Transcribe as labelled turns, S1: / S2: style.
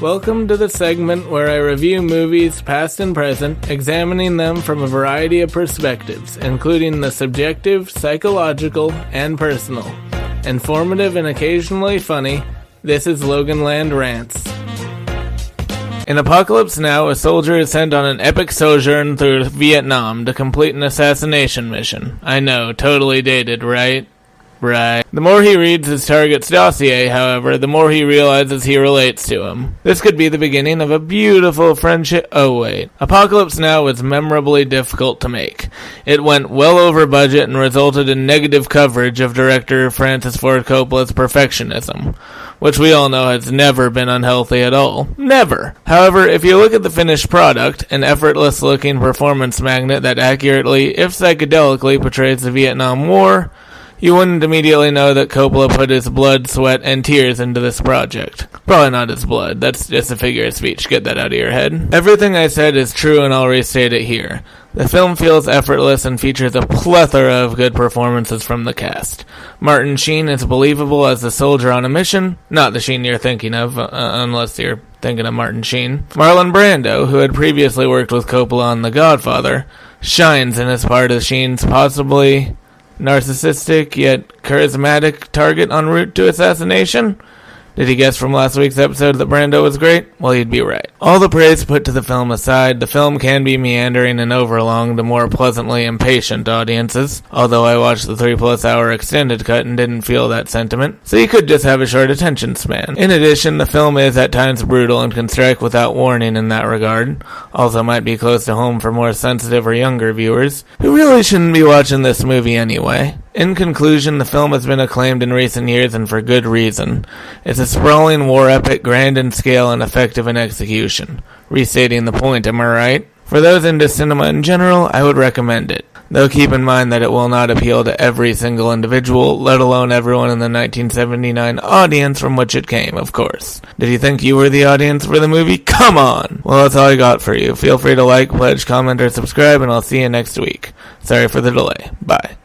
S1: Welcome to the segment where I review movies, past and present, examining them from a variety of perspectives, including the subjective, psychological, and personal. Informative and occasionally funny, this is Logan Land Rants. In Apocalypse Now, a soldier is sent on an epic sojourn through Vietnam to complete an assassination mission. I know, totally dated, right? Right. The more he reads his target's dossier, however, the more he realizes he relates to him. This could be the beginning of a beautiful friendship. Oh, wait. Apocalypse Now was memorably difficult to make. It went well over budget and resulted in negative coverage of director Francis Ford Coppola's perfectionism, which we all know has never been unhealthy at all. Never. However, if you look at the finished product, an effortless looking performance magnet that accurately, if psychedelically, portrays the Vietnam War, you wouldn't immediately know that Coppola put his blood, sweat, and tears into this project. Probably not his blood. That's just a figure of speech. Get that out of your head. Everything I said is true, and I'll restate it here. The film feels effortless and features a plethora of good performances from the cast. Martin Sheen is believable as the soldier on a mission, not the Sheen you're thinking of, uh, unless you're thinking of Martin Sheen. Marlon Brando, who had previously worked with Coppola on The Godfather, shines in his part as Sheen's possibly narcissistic yet charismatic target en route to assassination? Did he guess from last week's episode that Brando was great? Well, you'd be right. All the praise put to the film aside, the film can be meandering and overlong to more pleasantly impatient audiences, although I watched the three plus hour extended cut and didn't feel that sentiment, so you could just have a short attention span. In addition, the film is at times brutal and can strike without warning in that regard, also might be close to home for more sensitive or younger viewers, who really shouldn't be watching this movie anyway. In conclusion, the film has been acclaimed in recent years and for good reason. It's a sprawling war epic, grand in scale and effective in execution. Restating the point, am I right? For those into cinema in general, I would recommend it. Though keep in mind that it will not appeal to every single individual, let alone everyone in the 1979 audience from which it came, of course. Did you think you were the audience for the movie? Come on! Well, that's all I got for you. Feel free to like, pledge, comment, or subscribe, and I'll see you next week. Sorry for the delay. Bye.